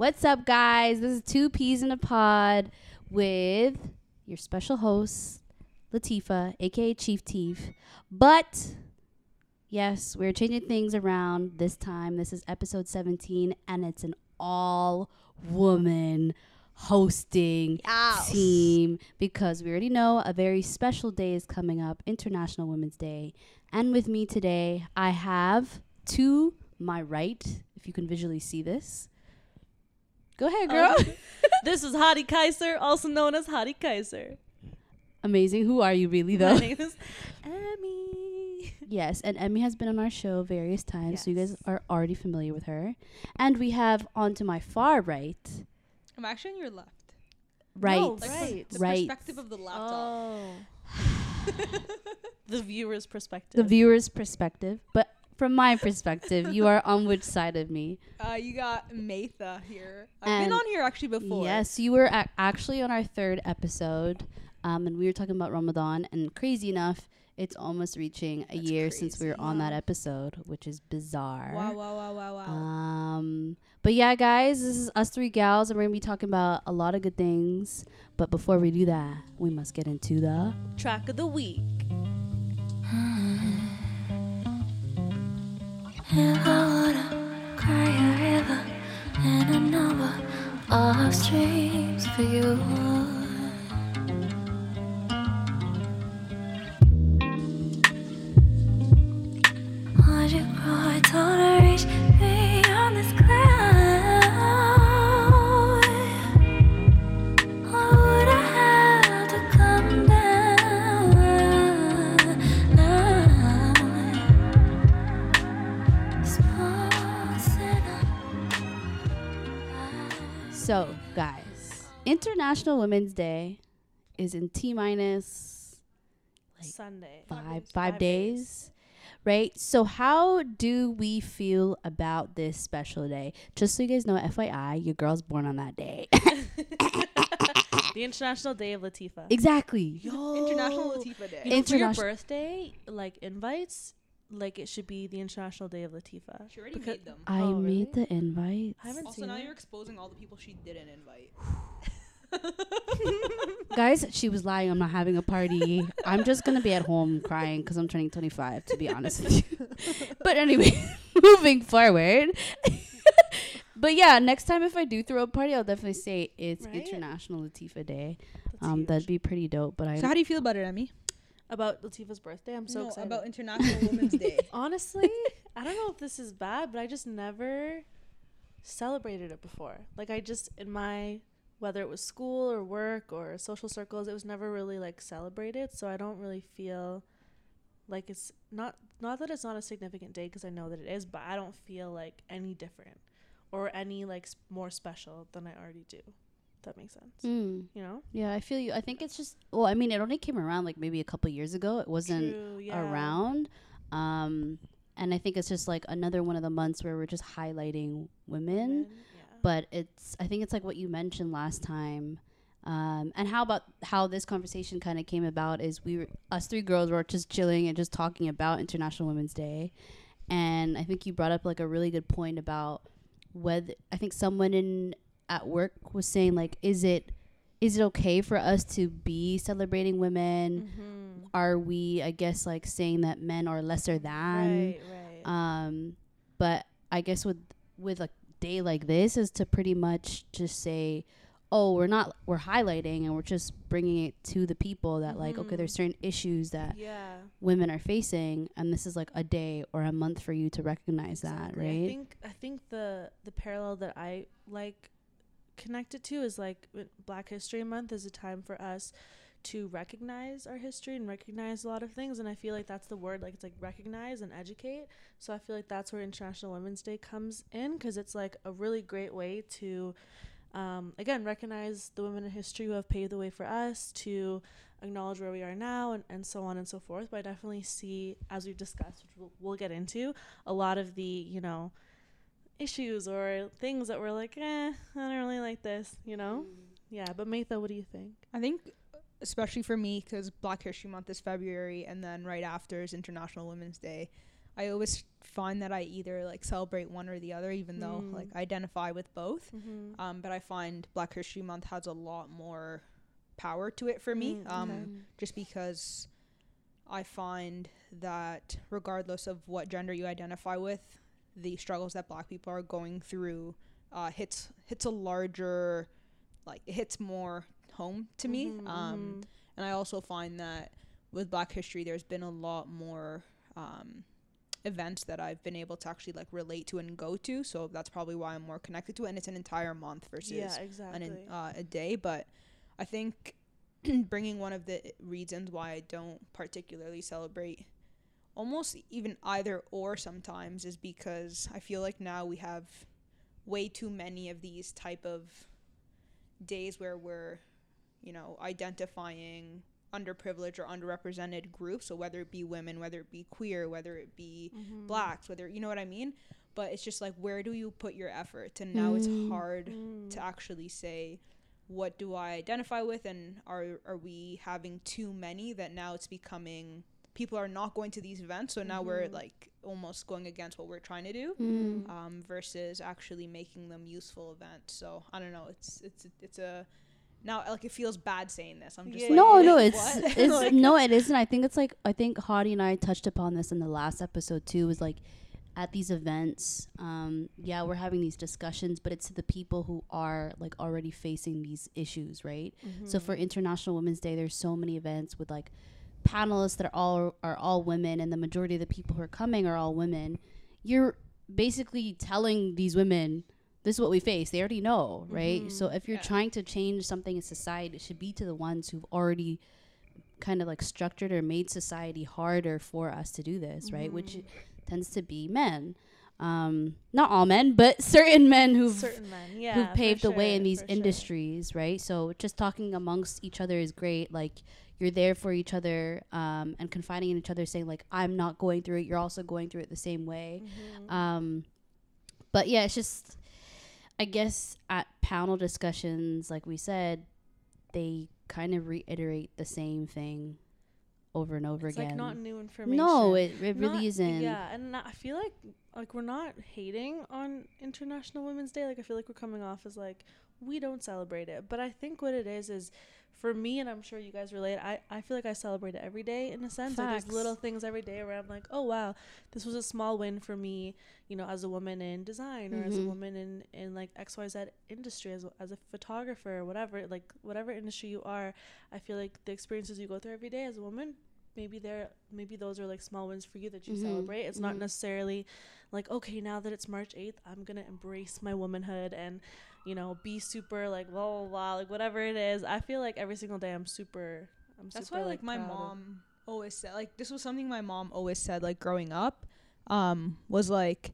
What's up, guys? This is Two Peas in a Pod with your special host, Latifa, aka Chief Teef. But yes, we're changing things around this time. This is episode 17, and it's an all woman hosting Yes. team because we already know a very special day is coming up International Women's Day. And with me today, I have to my right, if you can visually see this. Go ahead, girl. Um, this is Hadi Kaiser, also known as Hadi Kaiser. Amazing. Who are you really, though? My name is Emmy. Yes, and Emmy has been on our show various times, so you guys are already familiar with her. And we have on to my far right, I'm actually on your left. right, No, Like right. The right, perspective of the laptop. Oh. the viewer's perspective. the viewer's perspective. But from my perspective, you are on which side of me? Uh, you got Matha here. I've And- been on here actually before. Yes, you were ac actually on our third episode, um, and we were talking about Ramadan. And crazy enough, it's almost reaching a That's year since we were on that episode, which is bizarre. Wow, wow, wow, wow, wow. Um, but yeah, guys, this is us three gals, and we're gonna be talking about a lot of good things. But before we do that, we must get into the Track of the week. If I wanna cry a river of for you. Would you tall to reach me on this cloud? So guys. International Women's Day is in t minus Like, Sunday. five five days right so how do we feel about this special day just so you guys know fyi your girl's born on that day the International Day of Latifa. exactly International Latifa Day. You know, for your International- birthday, like invites, like it should be the International Day of Latifa. She already Because- made them. i Oh, really? made the invite I haven't Also, seen now it. you're exposing all the people she didn't invite. guys she was lying i'm not having a party i'm just gonna be at home crying because i'm turning 25 to be honest with you but anyway moving forward but yeah next time if i do throw a party i'll definitely say it's Right? international latifa day That's um huge. that'd be pretty dope but i So how do you feel about it, Emmy? About Latifa's birthday. I'm so no, excited. about International Women's Day. Honestly, I don't know if this is bad, but I just never celebrated it before. Like I just in my whether it was school or work or social circles, it was never really like celebrated, so I don't really feel like it's not not that it's not a significant day because I know that it is, but I don't feel like any different or any like more special than I already do. That makes sense. Mm. You know? Yeah, I feel you. I think it's just well, I mean, it only came around like maybe a couple years ago. It wasn't True, yeah. around. Um and I think it's just like another one of the months where we're just highlighting women. Women, yeah. But it's I think it's like what you mentioned last time. Um and how about how this conversation kind of came about is we were us three girls were just chilling and just talking about International Women's Day. And I think you brought up like a really good point about whether I think someone in at work was saying like is it is it okay for us to be celebrating women? Mhm. Are we I guess like saying that men are lesser than? Right, right. Um but I guess with with a day like this is to pretty much just say oh we're not we're highlighting and we're just bringing it to the people that like okay there's certain issues that yeah. women are facing and this is like a day or a month for you to recognize that right I think I think the the parallel that I like connected to is like Black History Month is a time for us to recognize our history and recognize a lot of things and I feel like that's the word like it's like recognize and educate. So I feel like that's where International Women's Day comes in cuz it's like a really great way to um, again recognize the women in history who have paved the way for us to acknowledge where we are now and, and so on and so forth but i definitely see as we've discussed which we'll, we'll get into a lot of the you know issues or things that we're like eh i don't really like this you know yeah but Matha, what do you think I think, especially for me, because Black History Month is February, and then right after is International Women's Day. I always find that I either like celebrate one or the other, even though Mm. like I identify with both. Mm-hmm. Um, but I find Black History Month has a lot more power to it for me. Mm, Um, okay. just because I find that regardless of what gender you identify with, the struggles that black people are going through uh, hits hits a larger like it hits more home to me. Mhm, Um, and I also find that with Black History, there's been a lot more um, events that I've been able to actually like relate to and go to. So that's probably why I'm more connected to it. And it's an entire month versus yeah, an exactly. in, uh, a day. But I think bringing one of the reasons why I don't particularly celebrate almost even either or sometimes is because I feel like now we have way too many of these type of days where we're you know identifying underprivileged or underrepresented groups so whether it be women whether it be queer whether it be Mhm. blacks whether you know what i mean but it's just like where do you put your effort and now it's Mm. hard Mm. to actually say what do I identify with and are are we having too many that now it's becoming people are not going to these events so now we're Mhm. like almost going against what we're trying to do Mm. um, versus actually making them useful events so I don't know it's it's it's a now like it feels bad saying this I'm just Yeah, like no, Like, no, it's it's Like- no, it isn't. I think it's like I think Hadi and I touched upon this in the last episode too. Was like at these events, um, yeah, we're having these discussions, but it's to the people who are like already facing these issues, right? So for Mm-hmm. International Women's Day, there's so many events with like panelists that are all are all women, and the majority of the people who are coming are all women. You're basically telling these women this is what we face. They already know, right? So if you're Yeah. trying to change something in society, it should be to the ones who've already kind of like structured or made society harder for us to do this, right? Which tends to be men. Um, not all men, but certain men who've certain men, yeah, who paved the way in these for sure. industries, right? So just talking amongst each other is great. Like you're there for each other, um, and confiding in each other, saying like, "I'm not going through it. You're also going through it the same way." Mhm. Um, but yeah, it's just, I guess at panel discussions, like we said, they kind of reiterate the same thing over and over it's again. like not new information. no, it, it really Not- isn't. Yeah, and I feel like like we're not hating on International Women's Day. Like I feel like we're coming off as like we don't celebrate it. But I think what it is is for me, and I'm sure you guys relate. I I feel like I celebrate it every day in a sense. Like Facts. there's little things every day where I'm like, oh wow, this was a small win for me. You know, as a woman in design or as a Mhm. woman in in like X Y Z industry, as a, as a photographer or whatever, like whatever industry you are. I feel like the experiences you go through every day as a woman maybe they're maybe those are like small wins for you that you Mhm, celebrate it's not mhm. necessarily like okay now that it's march 8th i'm gonna embrace my womanhood and you know be super like blah blah blah like whatever it is. I feel like every single day i'm super i'm That's super why like my proud of- mom always said like this was something my mom always said like growing up um was like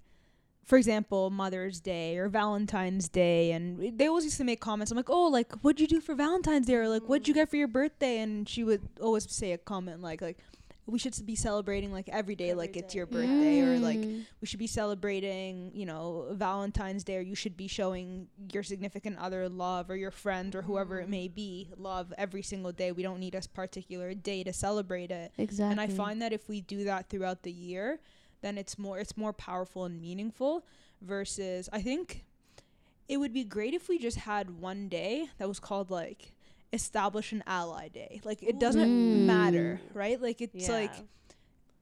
for example Mother's Day or Valentine's Day and they always used to make comments. I'm like oh like what'd you do for Valentine's Day? Or like what'd you get for your birthday? And she would always say a comment like like we should be celebrating like every day Every like it's your birthday or like Mm. we should be celebrating, you know, Valentine's Day, or you should be showing your significant other love, or your friend, or whoever it may be, love every single day. We don't need a particular day to celebrate it. exactly. And I find that if we do that throughout the year, then it's more it's more powerful and meaningful. Versus, I think it would be great if we just had one day that was called like establish an ally day. Like it doesn't Mm. matter, right? Like it's yeah. like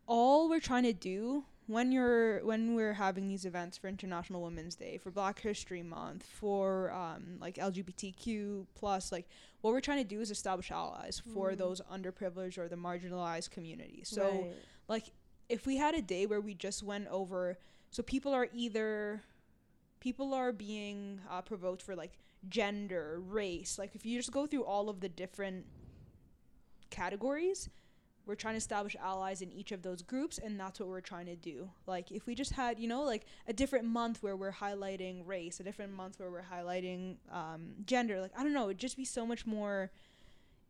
all we're trying to do when you're when we're having these events for International Women's Day, for Black History Month, for um, like LGBTQ plus, like what we're trying to do is establish allies for Mm. those underprivileged or the marginalized communities. So Right. like if we had a day where we just went over, so people are either people are being uh, provoked for like gender, race. Like if you just go through all of the different categories, we're trying to establish allies in each of those groups and that's what we're trying to do like if we just had you know like a different month where we're highlighting race a different month where we're highlighting um, gender like i don't know it'd just be so much more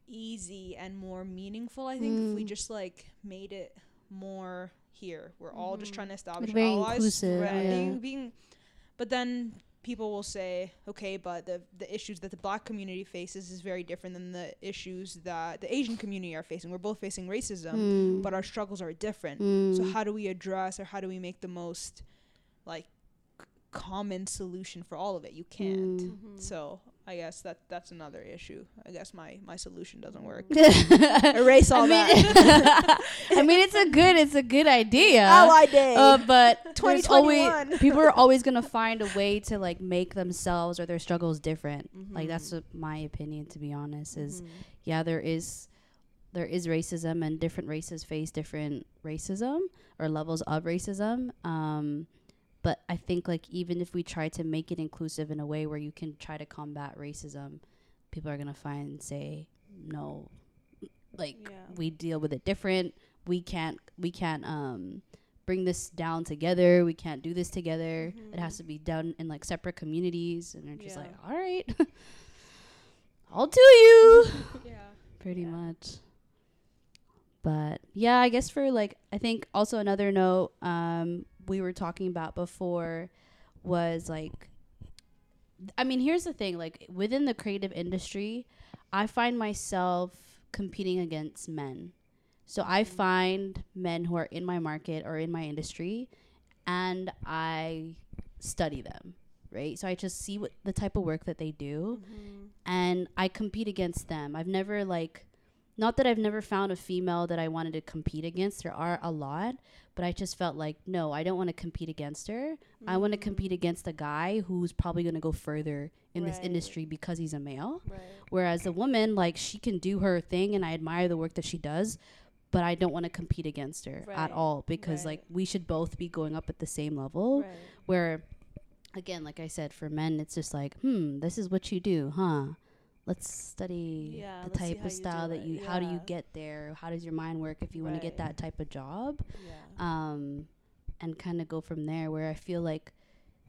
easy and more meaningful i think if we Mm. just like made it more here we're all just Mhm. trying to establish very allies inclusive, right, yeah. being, being but then people will say, okay, but the the issues that the black community faces is very different than the issues that the Asian community are facing. We're both facing racism, Mm. but our struggles are different. Mm. So how do we address or how do we make the most like c- common solution for all of it? You can't. Mm. Mhm. So I guess that that's another issue. I guess my my solution doesn't work. Erase all I mean, that. I mean, it's a good, it's a good idea. Ally Day. Uh, but there's always 2021. people are always gonna find a way to like make themselves or their struggles different. Like that's Mhm. what my opinion, to be honest. Is Mhm. yeah, there is there is racism and different races face different racism or levels of racism. Um, but I think like even if we try to make it inclusive in a way where you can try to combat racism, people are gonna find say no, like Yeah. we deal with it different. We can't we can't um bring this down together. We can't do this together. It has Mhm. to be done in like separate communities and they're just Yeah. like, All right. I'll do you yeah. pretty Yeah. much. But yeah, I guess for like I think also another note um we were talking about before was like I mean, here's the thing, like within the creative industry, I find myself competing against men. So I find men who are in my market or in my industry and I study them, right? So I just see what the type of work that they do Mhm. and I compete against them. I've never like not that I've never found a female that I wanted to compete against. There are a lot, but I just felt like no, I don't want to compete against her. I want to compete against a guy who's probably going to go further in this industry because he's a male. Right. Whereas a woman like she can do her thing and I admire the work that she does, but I don't want to compete against her Right. at all because Right. like we should both be going up at the same level Right. where again like i said for men it's just like hmm this is what you do huh let's study Yeah, the let's type of style that you how do you get there how does your mind work if you want to get that type of job Yeah. um and kind of go from there where i feel like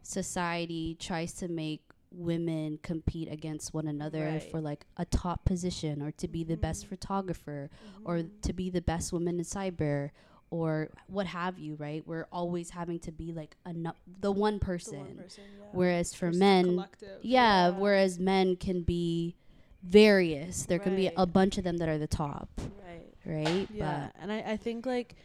society tries to make women compete against one another Right. for like a top position or to be the best Mhm. photographer or Mhm. to be the best woman in cyber or what have you right we're always having to be like a nu- the one The person, one person, yeah. whereas for Versus men yeah, Yeah. whereas men can be various there can be a bunch of them that are the top right. right Yeah, and I, I think like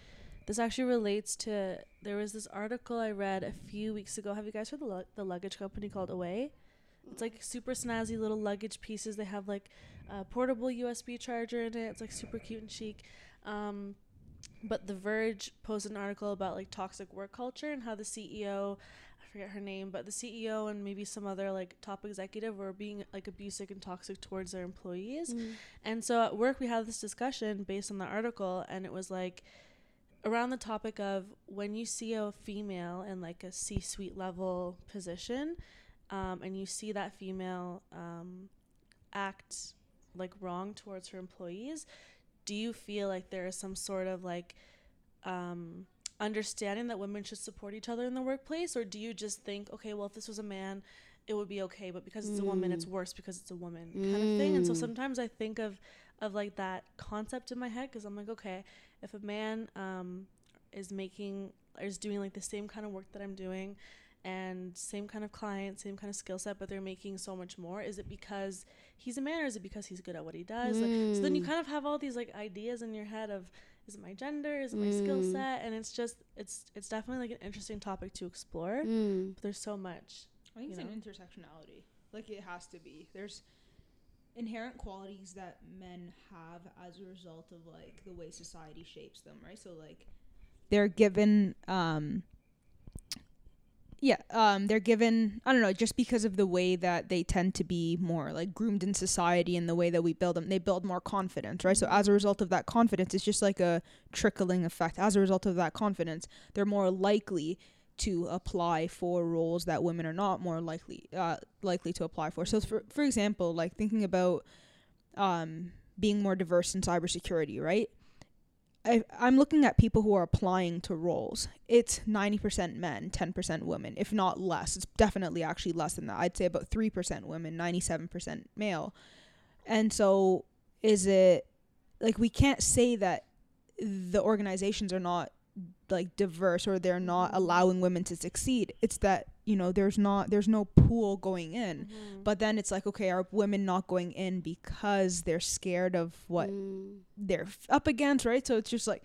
this actually relates to there was this article I read a few weeks ago. Have you guys heard the lu- the luggage company called Away? It's like super snazzy little luggage pieces. They have like a portable USB charger in it. It's like super cute and chic. Um, but The Verge posted an article about like toxic work culture and how the CEO, forget her name, but the CEO and maybe some other like top executive were being like abusive and toxic towards their employees. And so at work, we had this discussion based on the article, and it was like around the topic of when you see a female in like a C suite level position, um, and you see that female um, act like wrong towards her employees, do you feel like there is some sort of like um, understanding that women should support each other in the workplace, or do you just think, okay, well, if this was a man, it would be okay, but because it's a woman, it's Mm. worse because it's a woman kind of thing. And so Mm. sometimes I think of of like that concept in my head because I'm like, okay, if a man um, is making or is doing like the same kind of work that I'm doing and same kind of client, same kind of skill set, but they're making so much more, is it because he's a man or is it because he's good at what he does? Like, so then you Mm. kind of have all these like ideas in your head of is it my gender, is it my skill Mm. set, and it's just it's it's definitely like an interesting topic to explore. Mm. But there's so much. I think it's know? an intersectionality. Like it has to be. There's inherent qualities that men have as a result of like the way society shapes them, right? So like they're given um yeah, um they're given I don't know, just because of the way that they tend to be more like groomed in society and the way that we build them, they build more confidence, right? So as a result of that confidence, it's just like a trickling effect. As a result of that confidence, they're more likely to apply for roles that women are not more likely uh, likely to apply for. So for for example, like thinking about um, being more diverse in cybersecurity, right? I, I'm looking at people who are applying to roles. It's 90% men, 10% women, if not less. It's definitely actually less than that. I'd say about 3% women, 97% male. And so is it like we can't say that the organizations are not like diverse or they're not allowing women to succeed it's that you know there's not there's no pool going in Mhm. but then it's like okay are women not going in because they're scared of what Mm. they're f- up against right so it's just like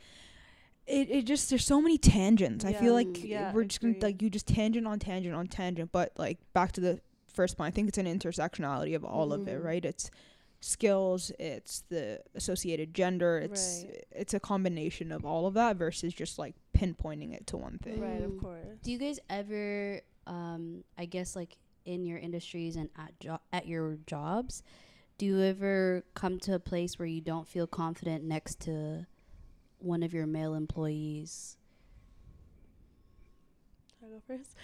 it, it just there's so many tangents i feel like Yeah. Yeah, we're just gonna like you just tangent on tangent on tangent but like back to the first point i think it's an intersectionality of all of it Mhm. right it's skills it's the associated gender it's Right. it's a combination of all of that versus just like pinpointing it to one thing Right, of course. Do you guys ever, um, I guess, like in your industries and at jo- at your jobs, do you ever come to a place where you don't feel confident next to one of your male employees? Should I go first?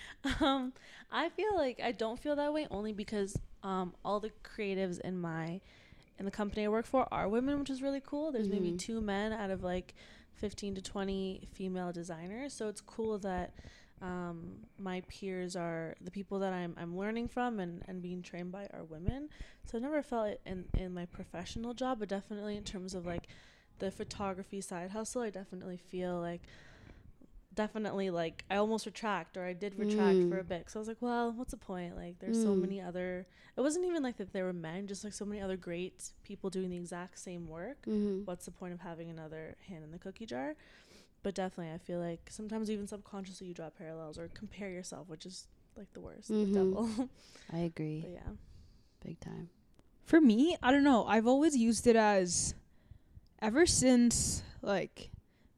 Um, I feel like I don't feel that way only because um, all the creatives in my in the company I work for are women, which is really cool. There's maybe Mhm. two men out of like 15 to 20 female designers, so it's cool that um, my peers are the people that I'm I'm learning from and, and being trained by are women. So I never felt it in in my professional job, but definitely in terms of like the photography side hustle, I definitely feel like definitely like I almost retract or I did retract for a Mm. bit. So I was like, well, what's the point? Like there's so Mm. many other it wasn't even like that there were men, just like so many other great people doing the exact same work. Mm-hmm. What's the point of having another hand in the cookie jar? But definitely I feel like sometimes even subconsciously you draw parallels or compare yourself, which is like the worst, Mhm. the devil. I agree, but yeah. big time. for me i don't know i've always used it as ever since like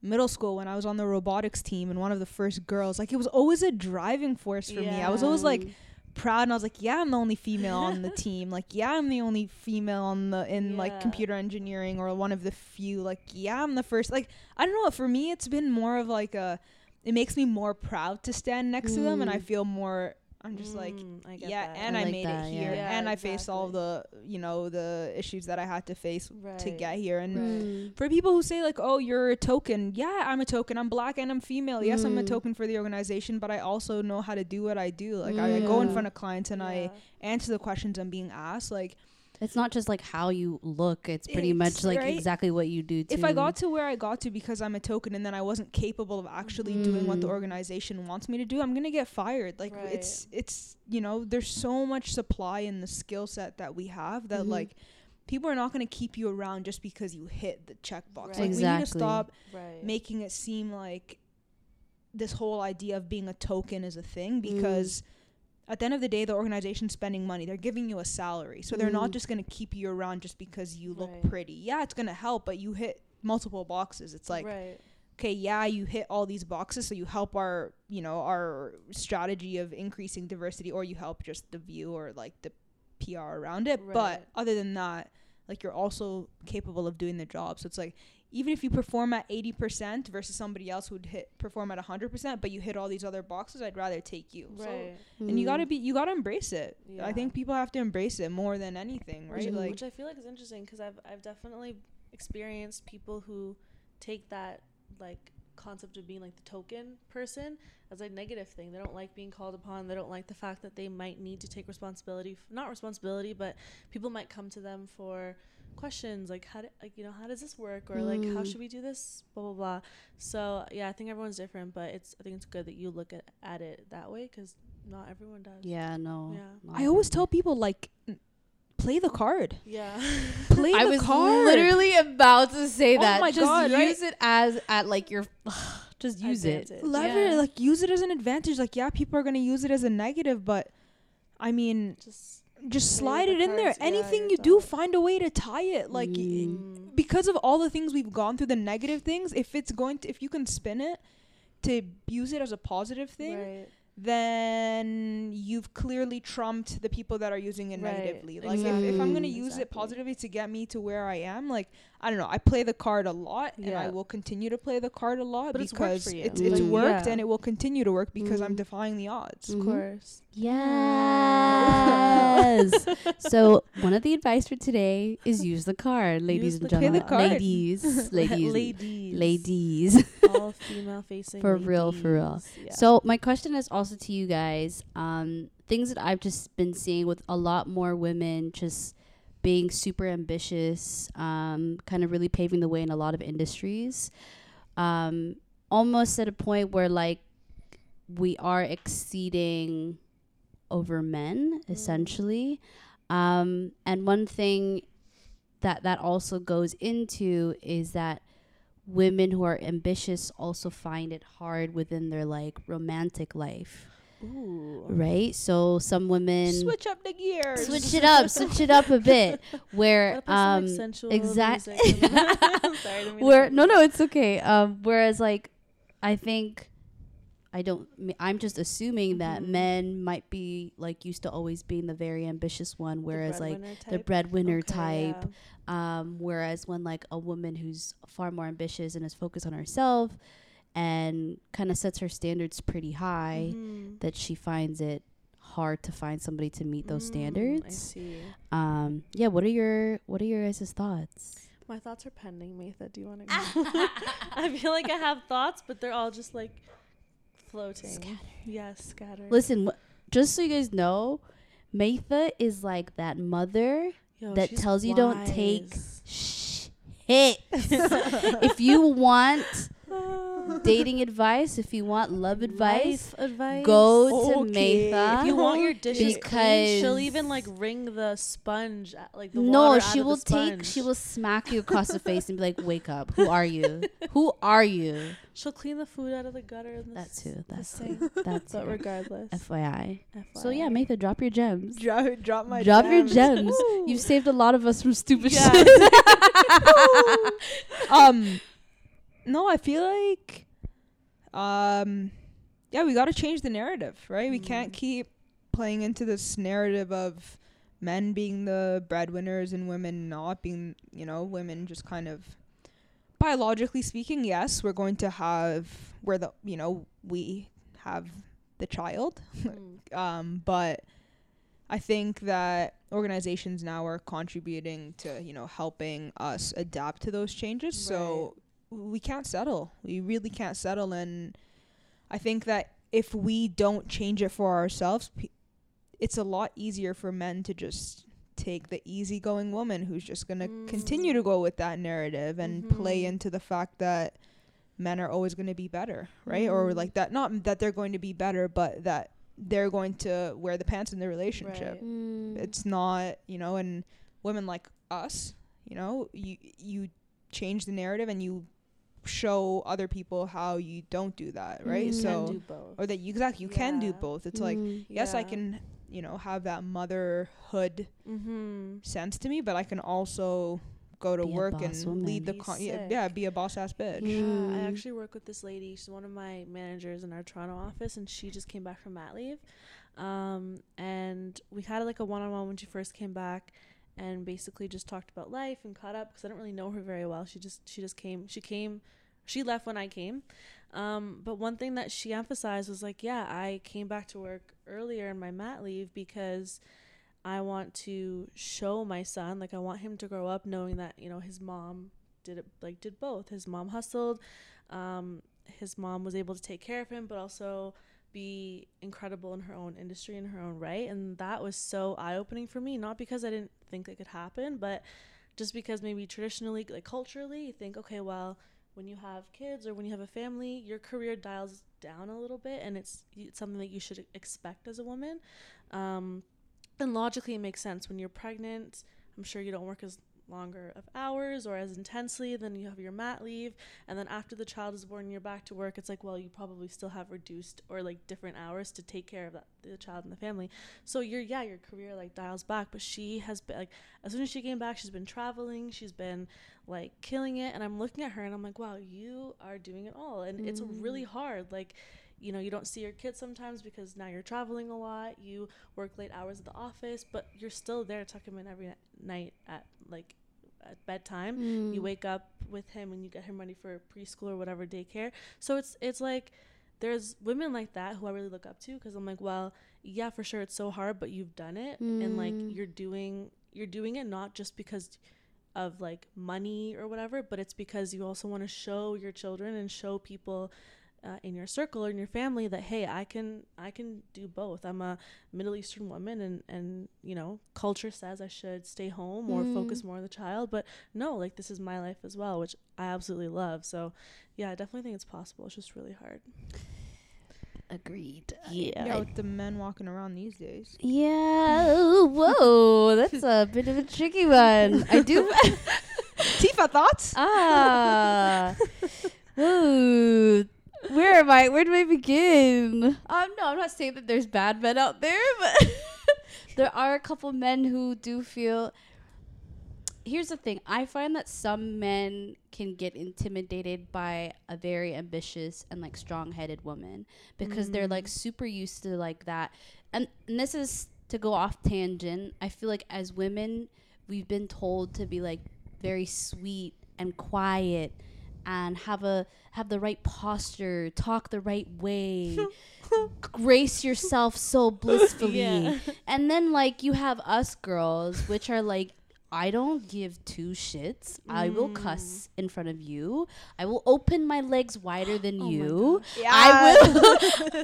middle school when i was on the robotics team and one of the first girls like it was always a driving force for me i was always like proud and I was like, yeah, I'm the only female on the team. Like, yeah, I'm the only female on the in like computer engineering or one of the few. Like, yeah, I'm the first. Like, I don't know. For me, it's been more of like a. It makes me more proud to stand next to them, and I Mm. feel more. I'm just like, Mm, I get yeah, that. and I I, like made that, it yeah. here, Yeah, and I faced all the you know the issues that I had to face to get here, and Right. mm, for people who say like, "Oh, you're a token," yeah, I'm a token. I'm black and I'm female. Yes, I'm a Mm. token for the organization, but I also know how to do what I do. Like I, I go in front of clients and I answer the questions I'm being asked. Like It's not just like how you look; it's pretty It's- much like right? exactly what you do. Too. if I got to where I got to because I'm a token and then I wasn't capable of actually doing what the Mm. organization wants me to do, I'm gonna get fired. Like it's it's you know there's so much supply in the skill set that we have that Mhm. like. People are not going to keep you around just because you hit the checkbox. Right. Like we need to stop Right. making it seem like this whole idea of being a token is a thing Mm. At the end of the day the organization's spending money they're giving you a salary so they're not Mm. just going to keep you around just because you look Right. pretty yeah it's going to help but you hit multiple boxes it's like right. okay yeah you hit all these boxes so you help our you know our strategy of increasing diversity or you help just the view or like the pr around it Right. but other than that like you're also capable of doing the job so it's like even if you perform at 80% versus somebody else who'd hit perform at 100% but you hit all these other boxes i'd rather take you So- Right. and you got to Mm. be you got to embrace it i think people have to embrace it more than anything which, right Mhm. like which I feel like is interesting because I've I've definitely experienced people who take that like concept of being like the token person as a negative thing. They don't like being called upon. They don't like the fact that they might need to take responsibility, f- not responsibility, but people might come to them for questions like how do, like you know how does this work or like how Mm. should we do this blah blah blah so yeah i think everyone's different but it's i think it's good that you look at, at it that way because not everyone does Yeah, no. Yeah. i always tell people like play the card yeah play the I the was card literally about to say Oh that. my just God, right? use it as at like your. just use it. Advantage. lever Yeah. like use it as an advantage like yeah people are going to use it as a negative but i mean just just slide the it in there. yeah, anything you do find a way to tie it. Like Mm. because of all the things we've gone through the negative things if it's going to if you can spin it to use it as a positive thing right. then you've clearly trumped the people that are using it Right, negatively. Like if, if i'm going to exactly. use it positively to get me to where i am like i don't know i play the card a lot and i will continue to play the card a lot But it's worked because it's, it's Mm. worked Yeah. and it will continue to work because i'm Mm. defying the odds of Mhm. course Yes. so one of the advice for today is use the card, ladies Use and the Play the gentlemen. card. Ladies, ladies, ladies ladies. all female facing For real, for real. Yeah. So my question is also to you guys. Um, things that I've just been seeing with a lot more women just being super ambitious, um, kind of really paving the way in a lot of industries. Um, almost at a point where like we are exceeding over men essentially. Um and one thing that that also goes into is that women who are ambitious also find it hard within their like romantic life Ooh. right so some women Switch up the gears. switch it up switch it up a bit where What about some, um like, sensual exact- music? I'm sorry, I didn't mean to where no no it's okay um whereas like i think i don't I'm just assuming that Mhm. men might be like used to always being the very ambitious one The whereas like breadwinner the breadwinner Okay, type yeah. um whereas when like a woman who's far more ambitious and is focused on herself and kind of sets her standards pretty high Mhm. that she finds it hard to find somebody to meet those Mm, I standards see. um yeah what are your what are your guys' thoughts My thoughts are pending, Matha. Do you want to go? I feel like I have thoughts, but they're all just like floating. Scattered. Yes, scattered. Listen, wh- just so you guys know, Matha is like that mother Yo, that she's tells you don't take wise. shit. if you want dating advice, if you want love advice, Life advice. go to Okay. Matha. If you want your dishes clean, she'll even like wring the sponge, like the no, water she of will the take. She will smack you across the face and be like, "Wake up! Who are you? Who are you?" She'll clean the food out of the gutter. And the That's s- who. the That's sink. That's But regardless, FYI. FYI. So yeah, Matha, drop your gems. drop, drop my gems. Drop your gems. gems. You've saved a lot of us from stupid Yes. shit. um no i feel like um yeah we got to change the narrative right we can't Mm. keep playing into this narrative of men being the breadwinners and women not being you know women just kind of biologically speaking yes we're going to have where the you know we have the child Mm. um, but I think that organizations now are contributing to you know helping us adapt to those changes. So we can't settle. We really can't settle, and I think that if we don't change it for ourselves, pe- it's a lot easier for men to just take the easygoing woman who's just gonna continue to Mm. go with that narrative and play Mhm. into the fact that men are always going to be better, right? Or Mhm. like that not that they're going to be better, but that they're going to wear the pants in the relationship. Right. Mm. It's not, you know, and women like us, you know, you you change the narrative and you show other people how you don't do that, right? Mm. You So can do both. or that you exactly you can do both. It's like Mm. yes, I can, you know, have that motherhood Mm-hmm. sense to me, but I can also go to Be work and woman. lead the con- yeah, yeah, be a boss ass bitch. Mm. Yeah, I actually work with this lady. She's one of my managers in our Toronto office, and she just came back from mat leave. Um, and we had like a one-on-one when she first came back, and basically just talked about life and caught up because I didn't really know her very well. She just she just came. She came. She left when I came. Um, but one thing that she emphasized was like, yeah, I came back to work earlier in my mat leave because I want to show my son, like I want him to grow up knowing that, you know, his mom did it like did both. His mom hustled, um, his mom was able to take care of him, but also be incredible in her own industry in her own right. And that was so eye opening for me. Not because I didn't think it could happen, but just because maybe traditionally, like culturally, you think, okay, well, when you have kids or when you have a family, your career dials down a little bit, and it's, it's something that you should expect as a woman. Um, and logically, it makes sense when you're pregnant. I'm sure you don't work as longer of hours or as intensely then you have your mat leave and then after the child is born you're back to work it's like well you probably still have reduced or like different hours to take care of that, the child and the family. So your yeah your career like dials back but she has been like as soon as she came back she's been traveling she's been like killing it and i'm looking at her and i'm like wow you are doing it all and it's really mm. hard like you know you don't see your kids sometimes because now you're traveling a lot you work late hours at the office but you're still there to tuck him in every night at like at bedtime Mm. you wake up with him and you get him ready for preschool or whatever daycare so it's it's like there's women like that who i really look up to because i'm like well yeah for sure it's so hard but you've done it and like Mm. you're doing you're doing it not just because of like money or whatever but it's because you also want to show your children and show people uh, in your circle or in your family that hey i can i can do both i'm a middle eastern woman and and you know culture says i should stay home or Mm. focus more on the child but no like this is my life as well which i absolutely love so yeah i definitely think it's possible it's just really hard Agreed. Yeah. Yeah, with the men walking around these days. Yeah. Whoa, that's a bit of a tricky one. I do. Tifa, thoughts? ah. Ooh. Where am I? Where do I begin? Um, no, I'm not saying that there's bad men out there, but there are a couple men who do feel. Here's the thing: I find that some men can get intimidated by a very ambitious and like strong-headed woman because they're like super used to like that. And, and this is to go off tangent. I feel like as women, we've been told to be like very sweet and quiet and have a have the right posture, talk the right way, grace yourself so blissfully. Yeah. And then like you have us girls, which are like I don't give two shits. I will Mm. cuss in front of you. I will open my legs wider than Oh you. Yeah. I will.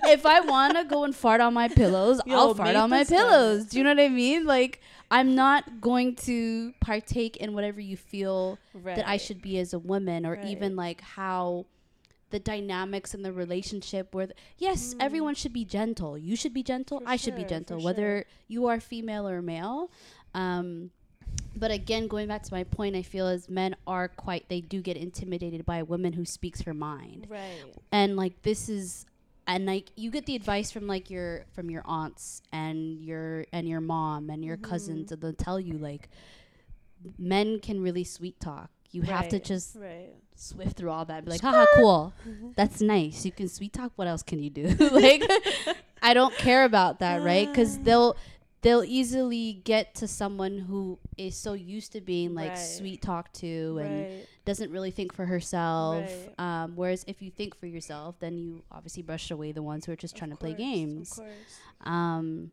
if I want to go and fart on my pillows, Yo, I'll fart on my pillows. Do you know what I mean? Like, I'm not going to partake in whatever you feel right that I should be as a woman, or Right. even like how the dynamics in the relationship where, th- yes, everyone should be gentle. You should be gentle. Mm. For I should be sure, gentle, sure. whether you are female or male. Um, but again, going back to my point, I feel as men are quite, they do get intimidated by a woman who speaks her mind. Right. And like this is and like you get the advice from like your from your aunts and your and your mom and your Mm-hmm. cousins and they'll tell you like men can really sweet talk. You have to just right. swift through all that and be like haha cool. That's nice. You can sweet talk. What else can you do? Like i don't care about that right? Because they'll they'll easily get to someone who is so used to being like Right. sweet talked to and right doesn't really think for herself. Right. Um, whereas if you think for yourself, then you obviously brush away the ones who are just trying Of to play games. of course Um,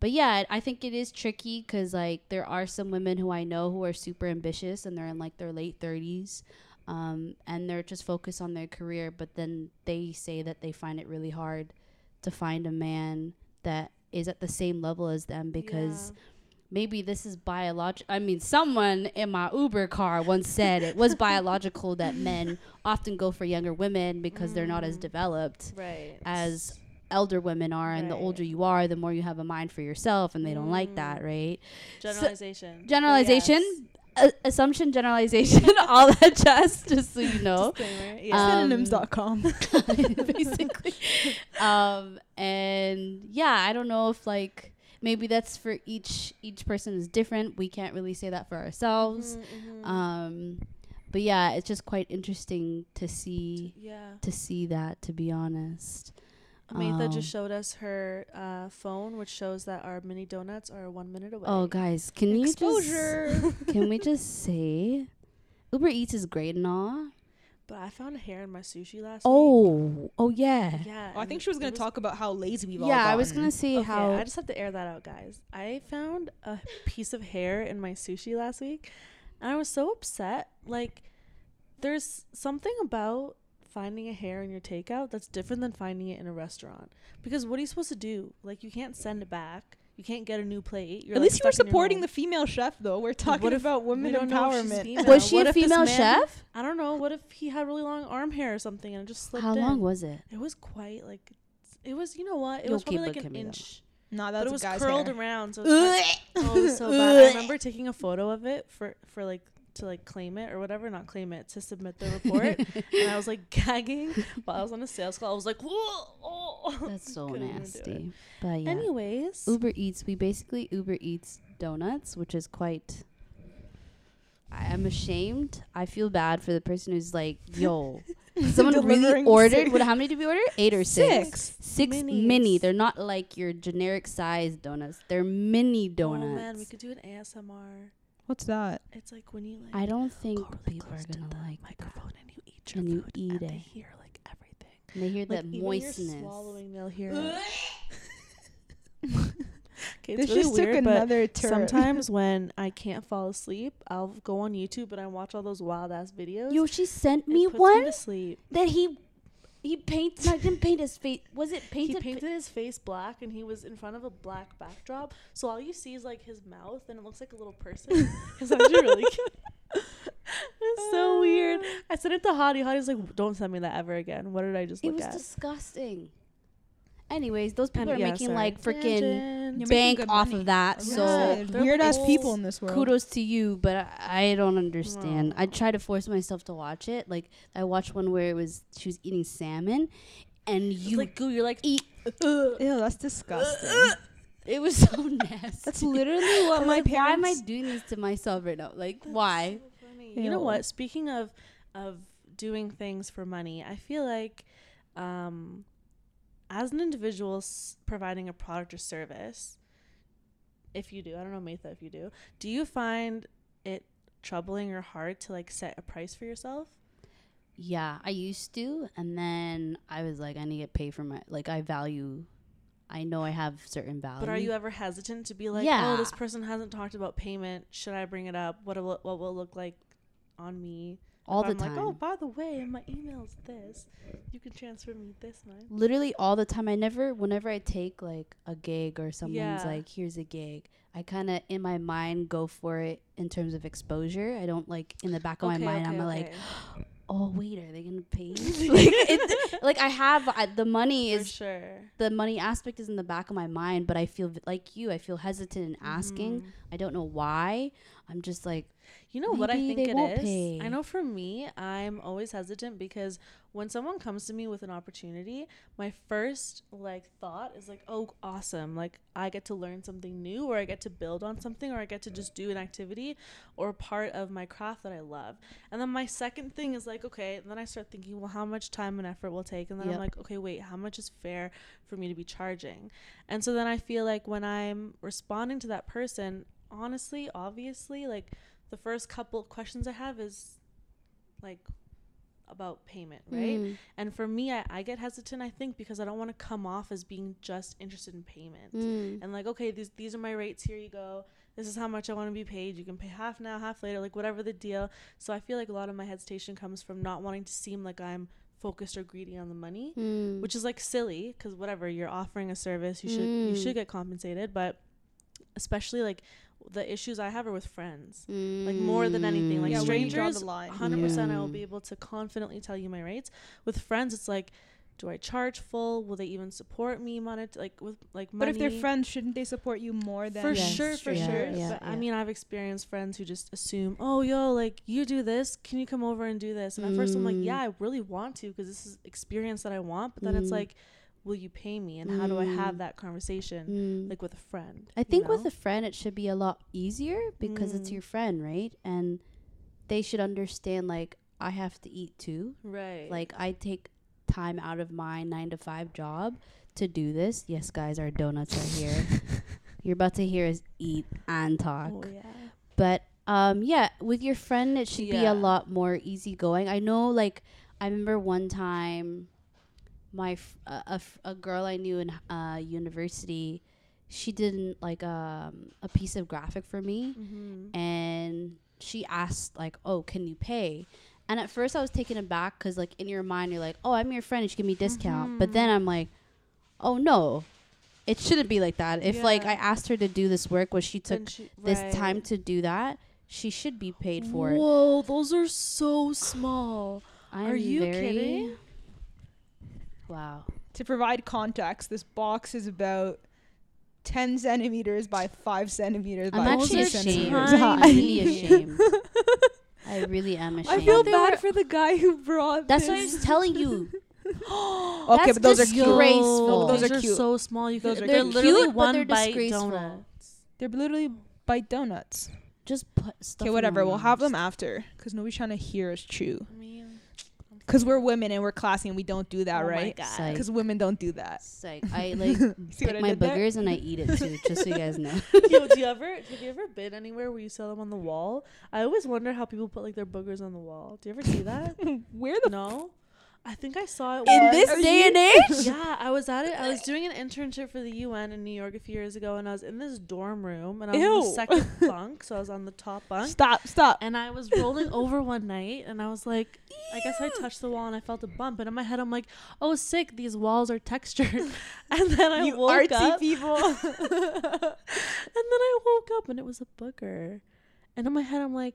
but yeah, I think it is tricky because like there are some women who I know who are super ambitious and they're in like their late thirties. Um, and they're just focused on their career, but then they say that they find it really hard to find a man that is at the same level as them because maybe this is biological. I mean, someone in my Uber car once said it was biological that men often go for younger women because they're not as Mm. developed right as elder women are. And the older you are, the more you have a mind for yourself, and they don't like that, Mm. right? generalization But Generalization. yes. A- assumption, generalization, all that just, just so you know. Disclaimer, Um, yeah. Synonyms.com. basically. Um, and yeah, I don't know if like maybe that's for each each person is different. We can't really say that for ourselves. Mhm, mhm. Um, but yeah, it's just quite interesting to see yeah to see that. To be honest, Ametha Um, just showed us her uh, phone, which shows that our mini donuts are one minute away. oh guys, can you just can we just say Uber Eats is great and all? But I found a hair in my sushi last week. Oh, oh yeah. yeah. Oh, I think she was gonna talk about how lazy we've all Yeah, I was gonna say Okay, how I just have to air that out, guys. I found a piece of hair in my sushi last week, and I was so upset. Like, there's something about finding a hair in your takeout that's different than finding it in a restaurant. Because what are you supposed to do? Like, you can't send it back. You can't get a new plate. You're At like, least you were stuck in your supporting the female chef, though. We're talking what if about women don't know if she's empowerment. was she What a female man- chef? I don't know. What if he had really long arm hair or something and it just slipped How in? long was it? It was quite like. It was, you know what? It You'll was probably like an at me, though. inch. Nah, but that's a was guy's curled hair. around, so it was, quite- oh, it was so bad. I remember taking a photo of it for for like to like claim it or whatever, not claim it to submit the report, and I was like gagging while I was on a sales call. I was like, whoa, oh. That's so Couldn't even do it. nasty. But yeah. Anyways, Uber Eats, we basically Uber Eats donuts, which is quite. I am ashamed. I feel bad for the person who's like, yo, someone really ordered. six. What? How many did we order? Eight or six? Six. Six Minis. mini. They're not like your generic size donuts. They're mini donuts. Oh man, we could do an ASMR. What's that? It's like when you like. I don't think go really people are gonna the like that. microphone and you eat your And you eat and it. they hear like everything. And they hear Like that even moistness. You're swallowing, they'll hear it. Okay, it's this really just weird, took another turn. sometimes when I can't fall asleep, I'll go on YouTube and I watch all those wild ass videos. Yo, she sent It me puts one to sleep. that he He painted. No, he didn't paint his face. Was it painted? He painted? his face black, and he was in front of a black backdrop. So all you see is like his mouth, and it looks like a little person. It's actually really cute. it's so weird. I sent it to Hadi. Hadi's like, "Don't send me that ever again." What did I just it look was at? disgusting. Anyways, those people are yeah, making sorry. like freaking Tangent. You're making bank off money. of that. Yeah, So weird ass people in this world. kudos to you, but I, I don't understand. I try to force myself to watch it. Like I watched one where it was she was eating salmon, and It's you like goo. You're like, eat. Ew, that's disgusting. It was so nasty. That's literally what my like, Why am I doing this to myself right now? Like why? So funny. You know what? Speaking of of doing things for money, I feel like um, as an individual s- providing a product or service, if you do, I don't know, Matha, if you do, do you find it troubling or hard to like set a price for yourself? Yeah, I used to, and then I was like, I need to get paid for my like. I value. I know I have certain value. But are you ever hesitant to be like, oh, Yeah. oh, this person hasn't talked about payment. Should I bring it up? What will, what will it look like on me? All If the I'm time? Like, oh, by the way, my email's this. You can transfer me this much. literally all the time. I never, whenever I take like a gig or someone's Yeah. like, here's a gig, I kind of in my mind go for it in terms of exposure. I don't like in the back of my mind. I'm like, oh wait, are they gonna pay? me? like, it, like I have I, the money for is sure. the money aspect is in the back of my mind, but I feel like you. I feel hesitant in asking. Mhm. I don't know why. I'm just like, You know what I think it is? pay. I know for me, I'm always hesitant because when someone comes to me with an opportunity, my first like thought is like, "Oh, awesome. Like I get to learn something new or I get to build on something or I get to just do an activity or part of my craft that I love." And then my second thing is like, okay, and then I start thinking, "Well, how much time and effort will take?" And then Yep. I'm like, "Okay, wait, how much is fair for me to be charging?" And so then I feel like when I'm responding to that person, honestly, obviously, like the first couple of questions I have is like about payment, right? mm, And for me, I, I get hesitant, I think, because I don't want to come off as being just interested in payment. mm, And like, okay, these these are my rates, here you go. This is how much I want to be paid. You can pay half now, half later, like whatever the deal. So I feel like a lot of my hesitation comes from not wanting to seem like I'm focused or greedy on the money mm. which is like silly because whatever you're offering a service you should you Mm. should get compensated but especially like the issues i have are with friends like more than anything. Like Yeah, you strangers draw the line. 100% i will be able to confidently tell you my rates. With friends it's like do i charge full? Will they even support me monet like with like money. But if they're friends, shouldn't they support you more than for Yes, sure for yeah, sure. yeah, but i mean i've experienced friends who just assume oh yo like you do this can you come over and do this? And at first i'm like Mm. yeah i really want to because this is experience that i want but then it's Mm. like will you pay me and how do i have Mm. that conversation Mm. like with a friend I you think with a friend, it should be a lot easier because it's Mm. your friend, right? And they should understand, like, I have to eat too. right Like, I take time out of my nine to five job to do this. Yes, guys, our donuts are here. You're about to hear us eat and talk. oh yeah But um, yeah, with your friend, it should be a lot more easygoing. I know, like, I remember one time, my f- a, a f- a girl I knew in uh, university, she didn't like um, a piece of graphic for me, mm-hmm. and she asked like, "Oh, can you pay?" And at first, I was taken aback because, like, in your mind, you're like, "Oh, I'm your friend; you should give me a discount." But then I'm like, "Oh no." It shouldn't be like that. If like I asked her to do this work, was she took she- this right. time to do that, she should be paid for it. Whoa, those are so small. I'm Are you kidding? Wow. To provide context, this box is about 10 centimeters by 5 centimeters I'm by actually 2 ashamed. centimeters I'm high. really ashamed. I really am ashamed. I feel bad for the guy who brought That's what I this. was telling you. okay, That's but those are cute. disgraceful. Those those are are cute. so small. You Those could, are they're cute. literally Cute, but one they're bite disgraceful. donuts. They're literally bite donuts. Just put stuff. Okay, in whatever. my We'll have mouth. them after because nobody's trying to hear us chew. I mean, Because we're women and we're classy and we don't do that, Oh right? Because women don't do that. Psych. I like See pick I my did there? boogers and I eat it too, just so you guys know. Yo, do you ever have you ever been anywhere where you sell them on the wall? I always wonder how people put like their boogers on the wall. Do you ever see that? Where the no. I think I saw it In once. this Are day you- and age? yeah, I was at it. I was doing an internship for the UN in New York a few years ago, and I was in this dorm room, and I was in the second bunk, so I was on the top bunk. Stop, stop. And I was rolling over one night, and I was like, I guess I touched the wall, and I felt a bump. And in my head, I'm like, oh, sick, these walls are textured. and then I you woke artsy up, people. and then I woke up, and it was a booger. And in my head, I'm like,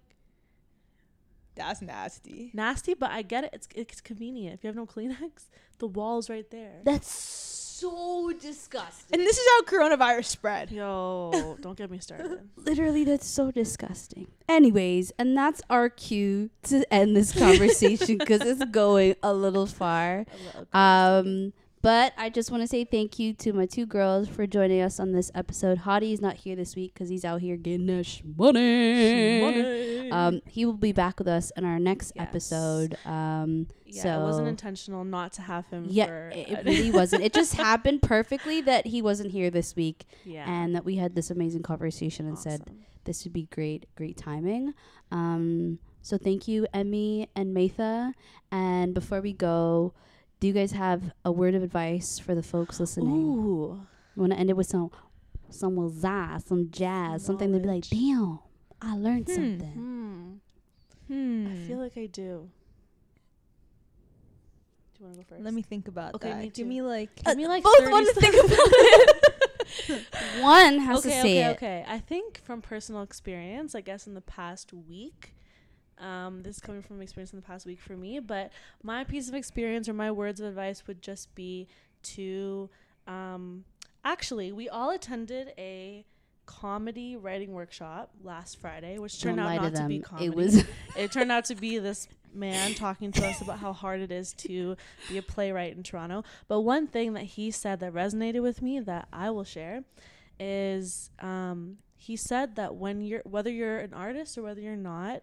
That's nasty. nasty, but I get it. It's it's convenient. If you have no Kleenex, the wall's right there. That's so disgusting. And this is how coronavirus spread. Yo, don't get me started. Literally, that's so disgusting. Anyways, and that's our cue to end this conversation because it's going a little far. Um, but I just want to say thank you to my two girls for joining us on this episode. Hadi is not here this week because he's out here getting that money. Um, he will be back with us in our next Yes. episode. Um, yeah, it wasn't intentional not to have him. yeah, for it really wasn't. It just happened perfectly that he wasn't here this week yeah, and that we had this amazing conversation and said this would be great, great timing. Um, so thank you, Emmy and Matha. And before we go, do you guys have a word of advice for the folks listening? Ooh, You want to end it with some, some wazza, some jazz, something to be like, damn, I learned Hmm. something. hmm. Hmm. I feel like I do. Do you want to go first? Let me think about Okay, that. me Give too. me like. Give me like both 30 want to think about it. One has okay, to say okay, it. okay. I think from personal experience, I guess in the past week, um, this is coming from experience in the past week for me, but my piece of experience or my words of advice would just be to, um, actually, we all attended a comedy writing workshop last Friday, which turned Don't out not to to, be comedy. It was it turned out to be this man talking to us about how hard it is to be a playwright in Toronto. But one thing that he said that resonated with me that I will share is um, he said that when you're whether you're an artist or whether you're not,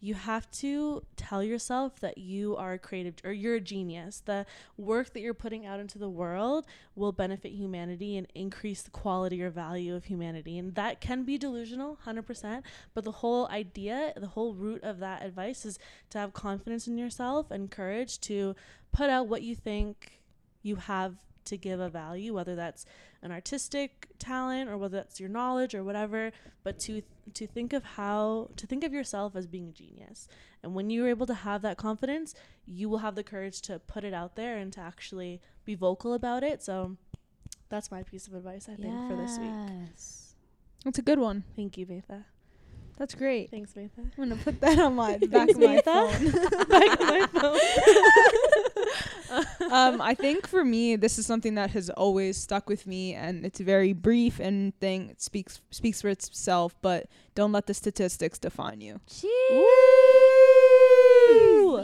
you have to tell yourself that you are a creative or you're a genius. The work that you're putting out into the world will benefit humanity and increase the quality or value of humanity. And that can be delusional, 100%. But the whole idea, the whole root of that advice is to have confidence in yourself and courage to put out what you think you have to give a value, whether that's an artistic talent or whether that's your knowledge or whatever, but to to think of how to think of yourself as being a genius. And when you're able to have that confidence, you will have the courage to put it out there and to actually be vocal about it. So that's my piece of advice I think for this week. Yes. That's a good one. Thank you, Vatha. That's great. Thanks, Vatha. I'm gonna put that on my back of my phone. Back of my phone. um, I think for me, this is something that has always stuck with me, and it's very brief and thing it speaks speaks for itself. But don't let the statistics define you.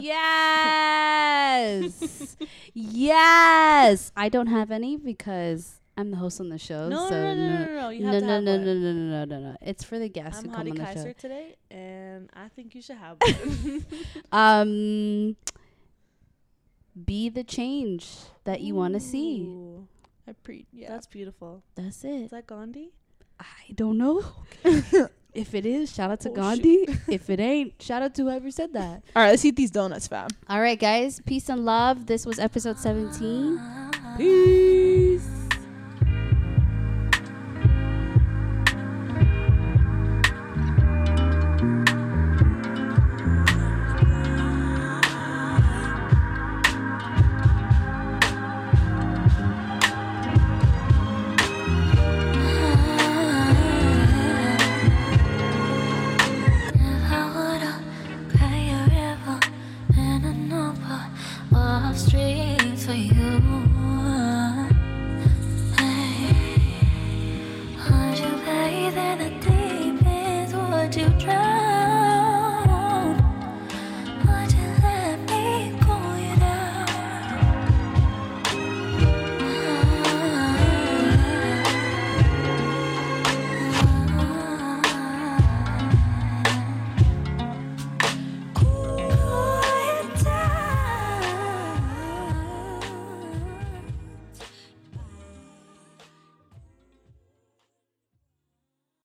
Yes. yes. I don't have any because I'm the host on the show. No, so no, no, no, no, no. You have no, to no, have no, one. no, no, no, no, no, no. It's for the guests I'm who come Hadi on the Kaiser show. today, and I think you should have one. Um, be the change that you want to see. I pre yeah. That's beautiful. That's it. Is that Gandhi? I don't know. if it is, shout out to Oh, Gandhi. if it ain't, shout out to whoever said that. All right, let's eat these donuts, fam. All right, guys. Peace and love. This was episode 17. Peace.